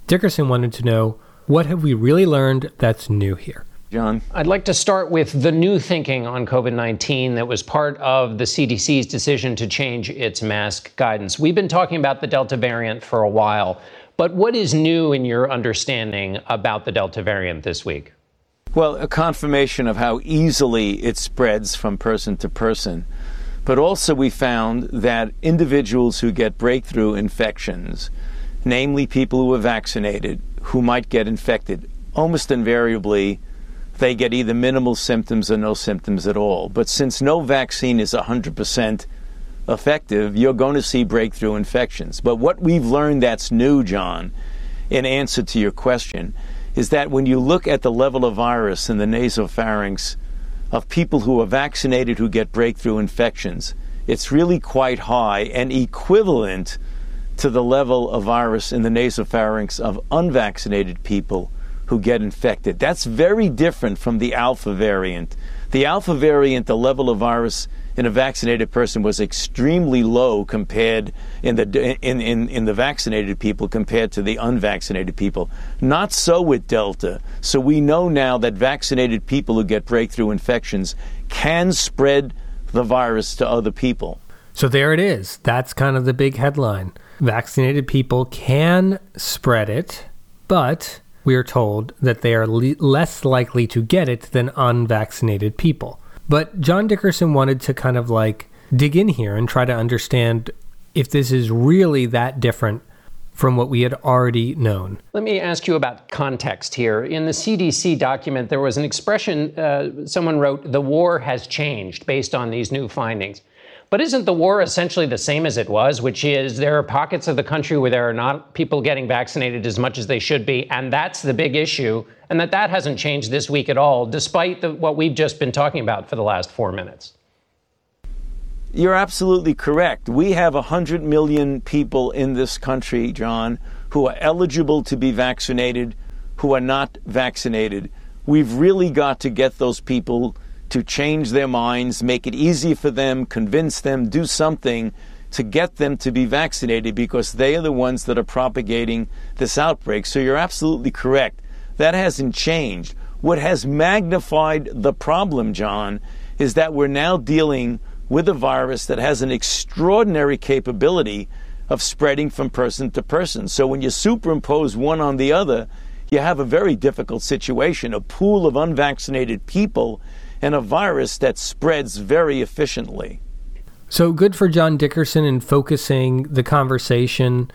Dickerson wanted to know what have we really learned that's new here? John? I'd like to start with the new thinking on COVID 19 that was part of the CDC's decision to change its mask guidance. We've been talking about the Delta variant for a while, but what is new in your understanding about the Delta variant this week? Well, a confirmation of how easily it spreads from person to person. But also, we found that individuals who get breakthrough infections, namely people who are vaccinated, who might get infected, almost invariably they get either minimal symptoms or no symptoms at all. But since no vaccine is 100% effective, you're going to see breakthrough infections. But what we've learned that's new, John, in answer to your question, is that when you look at the level of virus in the nasopharynx of people who are vaccinated who get breakthrough infections, it's really quite high and equivalent to the level of virus in the nasopharynx of unvaccinated people who get infected. That's very different from the alpha variant. The alpha variant, the level of virus in a vaccinated person was extremely low compared in the in, in, in the vaccinated people compared to the unvaccinated people. Not so with Delta. So we know now that vaccinated people who get breakthrough infections can spread the virus to other people. So there it is. That's kind of the big headline. Vaccinated people can spread it, but we are told that they are le- less likely to get it than unvaccinated people. But John Dickerson wanted to kind of like dig in here and try to understand if this is really that different from what we had already known. Let me ask you about context here. In the CDC document, there was an expression uh, someone wrote, the war has changed based on these new findings. But isn't the war essentially the same as it was, which is there are pockets of the country where there are not people getting vaccinated as much as they should be, and that's the big issue, and that that hasn't changed this week at all, despite the, what we've just been talking about for the last four minutes. You're absolutely correct. We have 100 million people in this country, John, who are eligible to be vaccinated, who are not vaccinated. We've really got to get those people to change their minds, make it easy for them, convince them, do something to get them to be vaccinated because they are the ones that are propagating this outbreak. So you're absolutely correct. That hasn't changed. What has magnified the problem, John, is that we're now dealing with a virus that has an extraordinary capability of spreading from person to person. So when you superimpose one on the other, you have a very difficult situation. A pool of unvaccinated people and a virus that spreads very efficiently. So good for John Dickerson in focusing the conversation,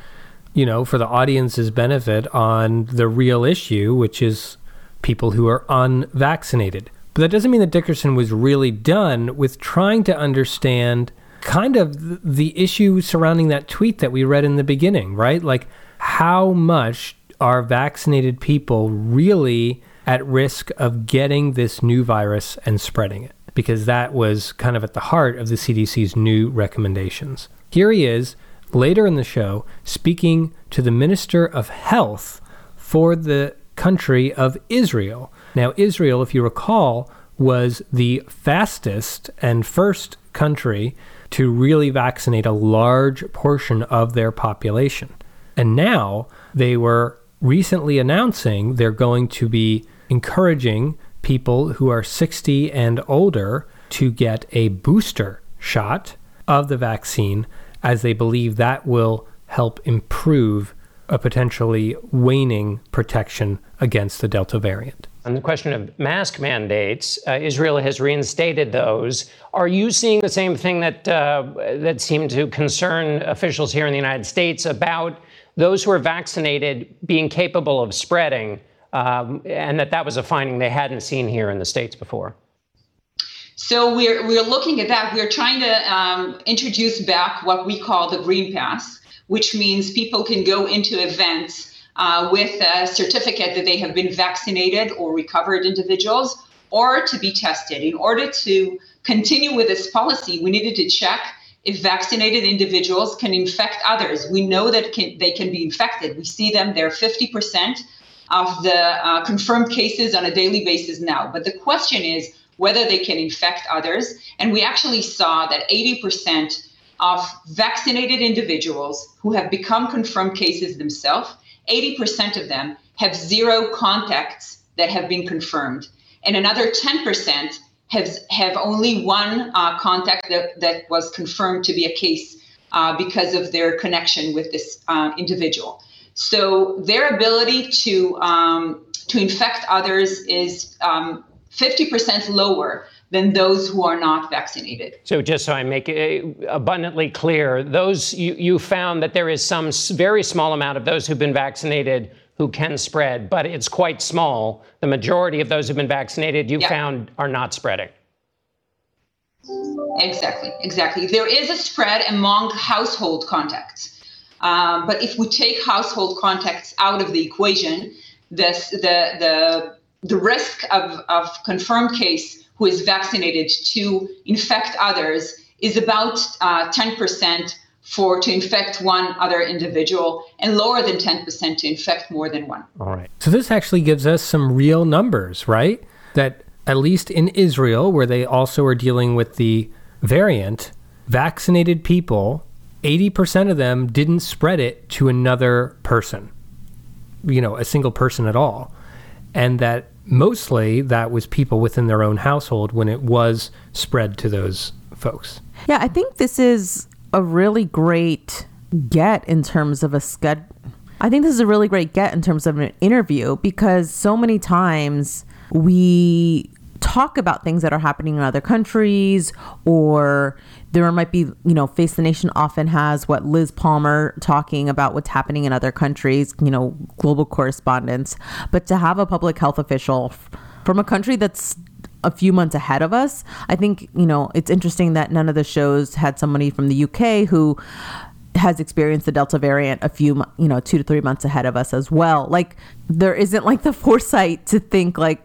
you know, for the audience's benefit on the real issue, which is people who are unvaccinated. But that doesn't mean that Dickerson was really done with trying to understand kind of the issue surrounding that tweet that we read in the beginning, right? Like, how much are vaccinated people really at risk of getting this new virus and spreading it, because that was kind of at the heart of the CDC's new recommendations. Here he is later in the show speaking to the Minister of Health for the country of Israel. Now, Israel, if you recall, was the fastest and first country to really vaccinate a large portion of their population. And now they were recently announcing they're going to be encouraging people who are 60 and older to get a booster shot of the vaccine as they believe that will help improve a potentially waning protection against the Delta variant. On the question of mask mandates, uh, Israel has reinstated those. Are you seeing the same thing that uh, that seemed to concern officials here in the United States about those who are vaccinated being capable of spreading um, and that that was a finding they hadn't seen here in the states before. So we're we're looking at that. We're trying to um, introduce back what we call the green pass, which means people can go into events uh, with a certificate that they have been vaccinated or recovered individuals, or to be tested. In order to continue with this policy, we needed to check if vaccinated individuals can infect others. We know that can, they can be infected. We see them; they're fifty percent of the uh, confirmed cases on a daily basis now. But the question is whether they can infect others. And we actually saw that 80% of vaccinated individuals who have become confirmed cases themselves, 80% of them have zero contacts that have been confirmed. And another 10% have, have only one uh, contact that, that was confirmed to be a case uh, because of their connection with this uh, individual. So their ability to um, to infect others is um, 50% lower than those who are not vaccinated. So, just so I make it abundantly clear, those you, you found that there is some very small amount of those who've been vaccinated who can spread, but it's quite small. The majority of those who've been vaccinated, you found, are not spreading. Exactly, exactly. There is a spread among household contacts. Um, but if we take household contacts out of the equation, this, the, the, the risk of, of confirmed case who is vaccinated to infect others is about uh, 10% for to infect one other individual and lower than 10% to infect more than one. All right. So this actually gives us some real numbers, right? That at least in Israel, where they also are dealing with the variant, vaccinated people, 80% of them didn't spread it to another person, you know, a single person at all. And that mostly that was people within their own household when it was spread to those folks. Yeah, I think this is a really great get in terms of a scud. I think this is a really great get in terms of an interview because so many times we talk about things that are happening in other countries or there might be you know face the nation often has what liz palmer talking about what's happening in other countries you know global correspondence. But to have a public health official from a country that's a few months ahead of us i think you know it's interesting that none of the shows had somebody from the uk who has experienced the delta variant a few you know 2 to 3 months ahead of us as well. Like there isn't like the foresight to think like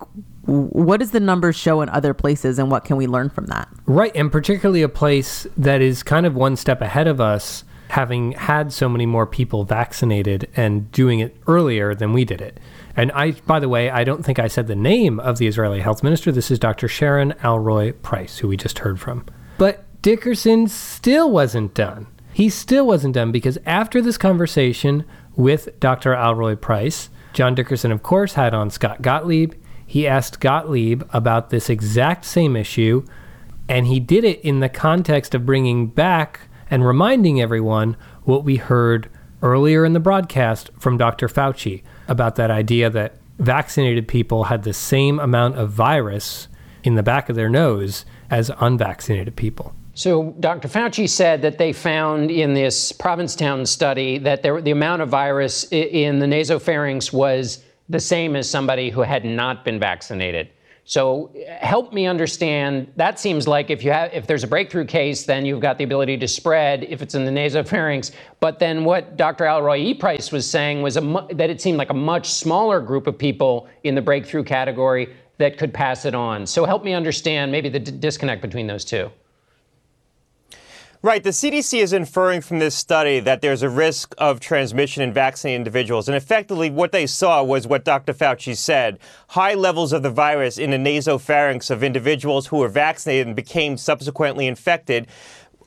what does the numbers show in other places and what can we learn from that? Right. And particularly a place that is kind of one step ahead of us, having had so many more people vaccinated and doing it earlier than we did it. And I, by the way, I don't think I said the name of the Israeli health minister. This is Dr. Sharon Alroy-Preis, who we just heard from. But Dickerson still wasn't done. He still wasn't done because after this conversation with Dr. Alroy-Preis, John Dickerson, of course, had on Scott Gottlieb he asked Gottlieb about this exact same issue, and he did it in the context of bringing back and reminding everyone what we heard earlier in the broadcast from Dr. Fauci about that idea that vaccinated people had the same amount of virus in the back of their nose as unvaccinated people. So, Dr. Fauci said that they found in this Provincetown study that there, the amount of virus in the nasopharynx was the same as somebody who had not been vaccinated. So help me understand. That seems like if you have, if there's a breakthrough case, then you've got the ability to spread if it's in the nasopharynx. But then what Dr. Alroy E. Preis was saying was a, that it seemed like a much smaller group of people in the breakthrough category that could pass it on. So help me understand maybe the d- disconnect between those two. Right. The CDC is inferring from this study that there's a risk of transmission in vaccinated individuals. And effectively, what they saw was what Dr. Fauci said high levels of the virus in the nasopharynx of individuals who were vaccinated and became subsequently infected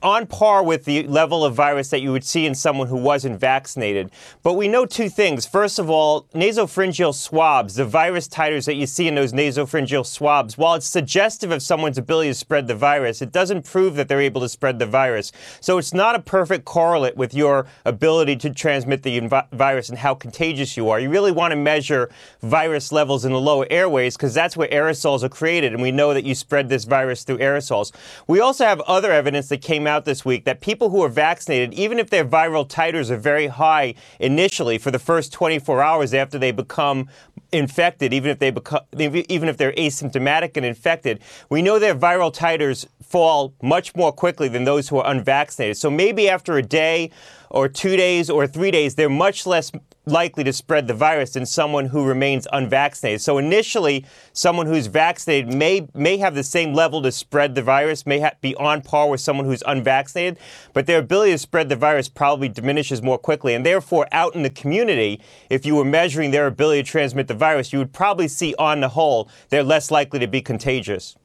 on par with the level of virus that you would see in someone who wasn't vaccinated. But we know two things. First of all, nasopharyngeal swabs, the virus titers that you see in those nasopharyngeal swabs, while it's suggestive of someone's ability to spread the virus, it doesn't prove that they're able to spread the virus. So it's not a perfect correlate with your ability to transmit the inv- virus and how contagious you are. You really want to measure virus levels in the lower airways because that's where aerosols are created, and we know that you spread this virus through aerosols. We also have other evidence that came out this week that people who are vaccinated, even if their viral titers are very high initially for the first 24 hours after they become infected, even if they become, even if they're asymptomatic and infected, we know their viral titers fall much more quickly than those who are unvaccinated. So maybe after a day or two days or three days, they're much less likely to spread the virus than someone who remains unvaccinated. So initially, someone who's vaccinated may may have the same level to spread the virus, may ha- be on par with someone who's unvaccinated, but their ability to spread the virus probably diminishes more quickly. And therefore, out in the community, if you were measuring their ability to transmit the virus, you would probably see on the whole they're less likely to be contagious.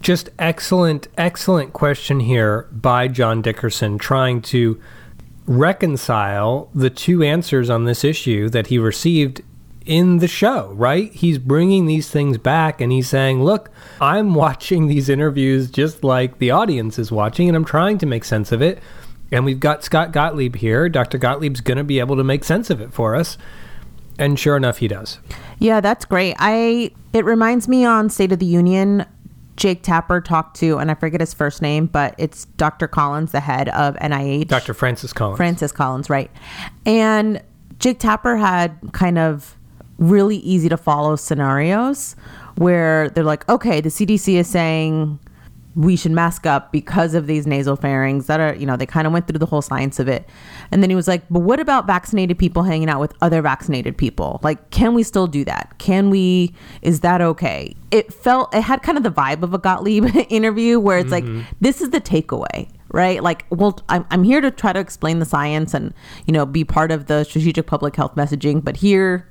Just excellent, excellent question here by John Dickerson, trying to reconcile the two answers on this issue that he received in the show, right? He's bringing these things back and he's saying, Look, I'm watching these interviews just like the audience is watching, and I'm trying to make sense of it. And we've got Scott Gottlieb here. Dr. Gottlieb's going to be able to make sense of it for us. And sure enough, he does. Yeah, that's great. I it reminds me on State of the Union Jake Tapper talked to, and I forget his first name, but it's Dr. Collins, the head of NIH. Dr. Francis Collins. Francis Collins, right. And Jake Tapper had kind of really easy to follow scenarios where they're like, okay, the CDC is saying we should mask up because of these nasal pharynx that are, you know, they kind of went through the whole science of it. And then he was like, but what about vaccinated people hanging out with other vaccinated people? Like, can we still do that? Can we, is that okay? It felt, it had kind of the vibe of a Gottlieb interview where it's Mhm. like, this is the takeaway. Right, like, well, I'm I'm here to try to explain the science and you know be part of the strategic public health messaging, but here,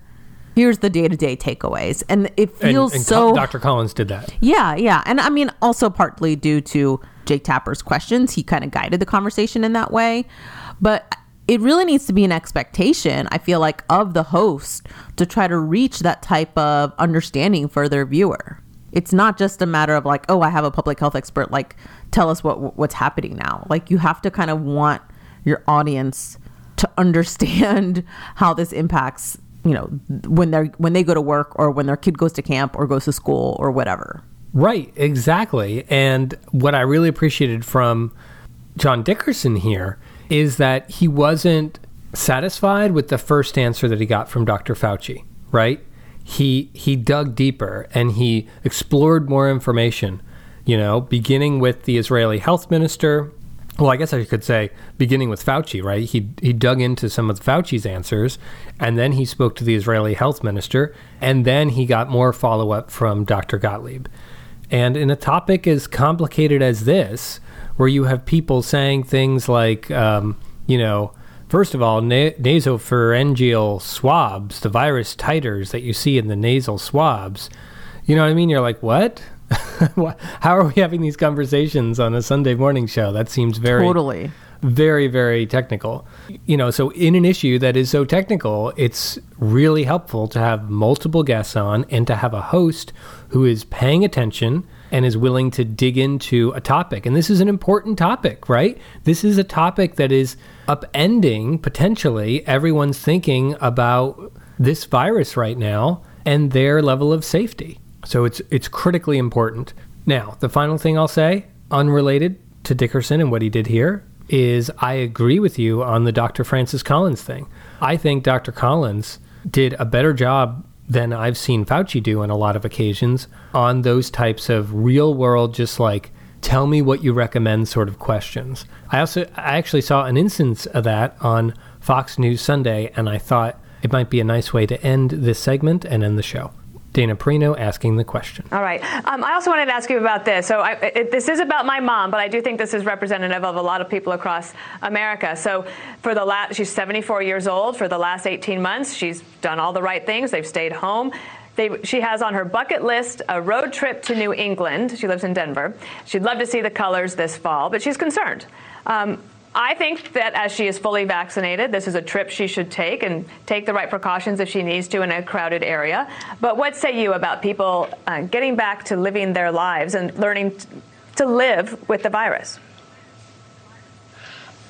here's the day to day takeaways, and it And- feels and so. Dr. Collins did that. Yeah, yeah. And I mean, also partly due to Jake Tapper's questions, he kind of guided the conversation in that way. But it really needs to be an expectation, I feel like, of the host to try to reach that type of understanding for their viewer. It's not just a matter of like, oh, I have a public health expert, like, tell us what what's happening now. Like, you have to kind of want your audience to understand how this impacts you know when they're when they go to work or when their kid goes to camp or goes to school or whatever Right, exactly. And what I really appreciated from John Dickerson here is that he wasn't satisfied with the first answer that he got from Dr. Fauci, right? He he dug deeper and he explored more information, you know, beginning with the Israeli health minister. Well, I guess I could say beginning with Fauci, right? He he dug into some of Fauci's answers and then he spoke to the Israeli health minister and then he got more follow-up from Dr. Gottlieb. And in a topic as complicated as this, where you have people saying things like, um, you know, first of all, na- nasopharyngeal swabs, the virus titers that you see in the nasal swabs, you know what I mean? You're like, what? How are we having these conversations on a Sunday morning show? That seems very Totally. very very technical you know so in an issue that is so technical it's really helpful to have multiple guests on and to have a host who is paying attention and is willing to dig into a topic and this is an important topic right this is a topic that is upending potentially everyone's thinking about this virus right now and their level of safety so it's it's critically important now the final thing i'll say unrelated to Dickerson and what he did here is I agree with you on the Dr. Francis Collins thing. I think Dr. Collins did a better job than I've seen Fauci do on a lot of occasions on those types of real world, just like tell me what you recommend sort of questions. I also I actually saw an instance of that on Fox News Sunday, and I thought it might be a nice way to end this segment and end the show. Dana Perino asking the question. All right. Um, I also wanted to ask you about this. So I, it, this is about my mom, but I do think this is representative of a lot of people across America. So for the last, she's 74 years old. For the last 18 months, she's done all the right things. They've stayed home. They, she has on her bucket list a road trip to New England. She lives in Denver. She'd love to see the colors this fall, but she's concerned. Um, I think that as she is fully vaccinated, this is a trip she should take and take the right precautions if she needs to in a crowded area. But what say you about people uh, getting back to living their lives and learning t- to live with the virus?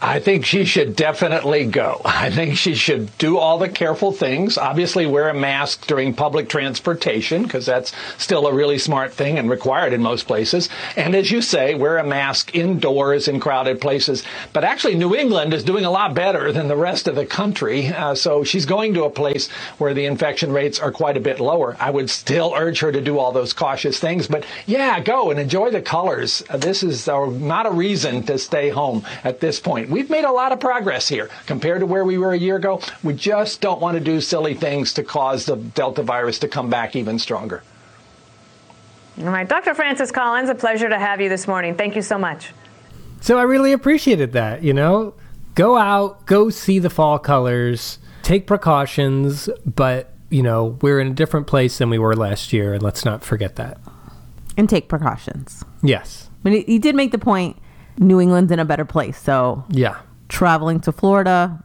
I think she should definitely go. I think she should do all the careful things. Obviously, wear a mask during public transportation because that's still a really smart thing and required in most places. And as you say, wear a mask indoors in crowded places. But actually, New England is doing a lot better than the rest of the country. Uh, so she's going to a place where the infection rates are quite a bit lower. I would still urge her to do all those cautious things. But yeah, go and enjoy the colors. This is uh, not a reason to stay home at this point. We've made a lot of progress here compared to where we were a year ago. We just don't want to do silly things to cause the Delta virus to come back even stronger. All right, Dr. Francis Collins, a pleasure to have you this morning. Thank you so much. So I really appreciated that, you know? Go out, go see the fall colors, take precautions, but, you know, we're in a different place than we were last year, and let's not forget that. and take precautions. Yes. But he, he did make the point New England's in a better place. So Yeah. traveling to Florida,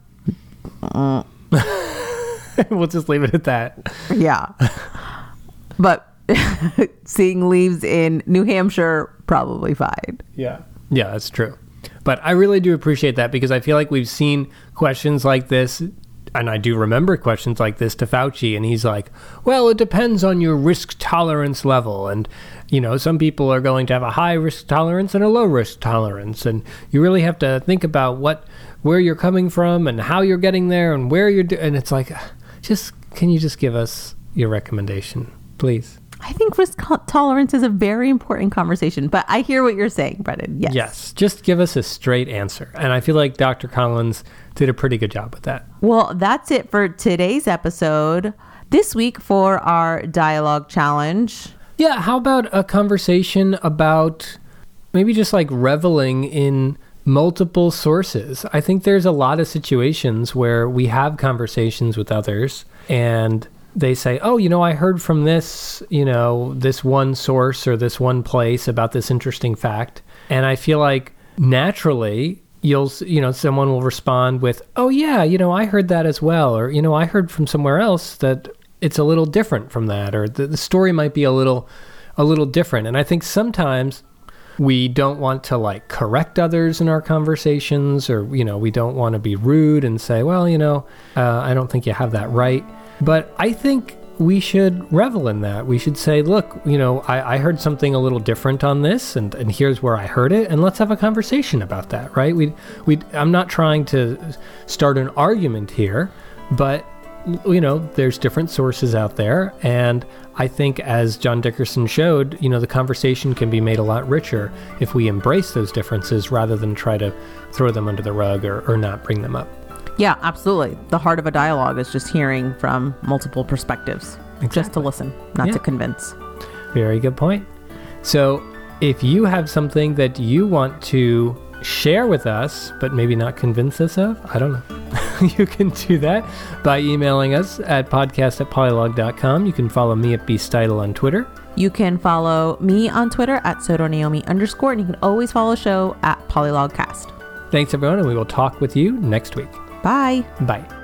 mm, we'll just leave it at that. yeah. but seeing leaves in New Hampshire, probably fine. Yeah. Yeah, that's true. But I really do appreciate that because I feel like we've seen questions like this and I do remember questions like this to Fauci, and he's like, well, it depends on your risk tolerance level. And, you know, some people are going to have a high risk tolerance and a low risk tolerance. And you really have to think about what, where you're coming from and how you're getting there and where you're doing. And it's like, just, can you just give us your recommendation, please? I think risk tolerance is a very important conversation, but I hear what you're saying, Brendan. Yes. Yes. Just give us a straight answer. And I feel like Dr. Collins did a pretty good job with that. Well, that's it for today's episode. This week for our dialogue challenge. Yeah. How about a conversation about maybe just like reveling in multiple sources? I think there's a lot of situations where we have conversations with others and they say, "Oh, you know, I heard from this, you know, this one source or this one place about this interesting fact." And I feel like naturally you'll you know someone will respond with, "Oh yeah, you know, I heard that as well," or you know, I heard from somewhere else that it's a little different from that or the, the story might be a little a little different. And I think sometimes we don't want to like correct others in our conversations or you know, we don't want to be rude and say, "Well, you know, uh, I don't think you have that right." But I think we should revel in that. We should say, look, you know, I, I, heard something a little different on this, and, and here's where I heard it, and let's have a conversation about that, right? We, we, I'm not trying to start an argument here, but you know, there's different sources out there, and I think as John Dickerson showed, you know, the conversation can be made a lot richer if we embrace those differences rather than try to throw them under the rug or, or not bring them up. Yeah, absolutely. The heart of a dialogue is just hearing from multiple perspectives, exactly. just to listen, not yeah. to convince. Very good point. So, if you have something that you want to share with us, but maybe not convince us of, I don't know. you can do that by emailing us at podcast at polylog.com. You can follow me at beastitle on Twitter. You can follow me on Twitter at sotonaomi underscore, and you can always follow the show at polylogcast. Thanks, everyone, and we will talk with you next week. Bye. Bye.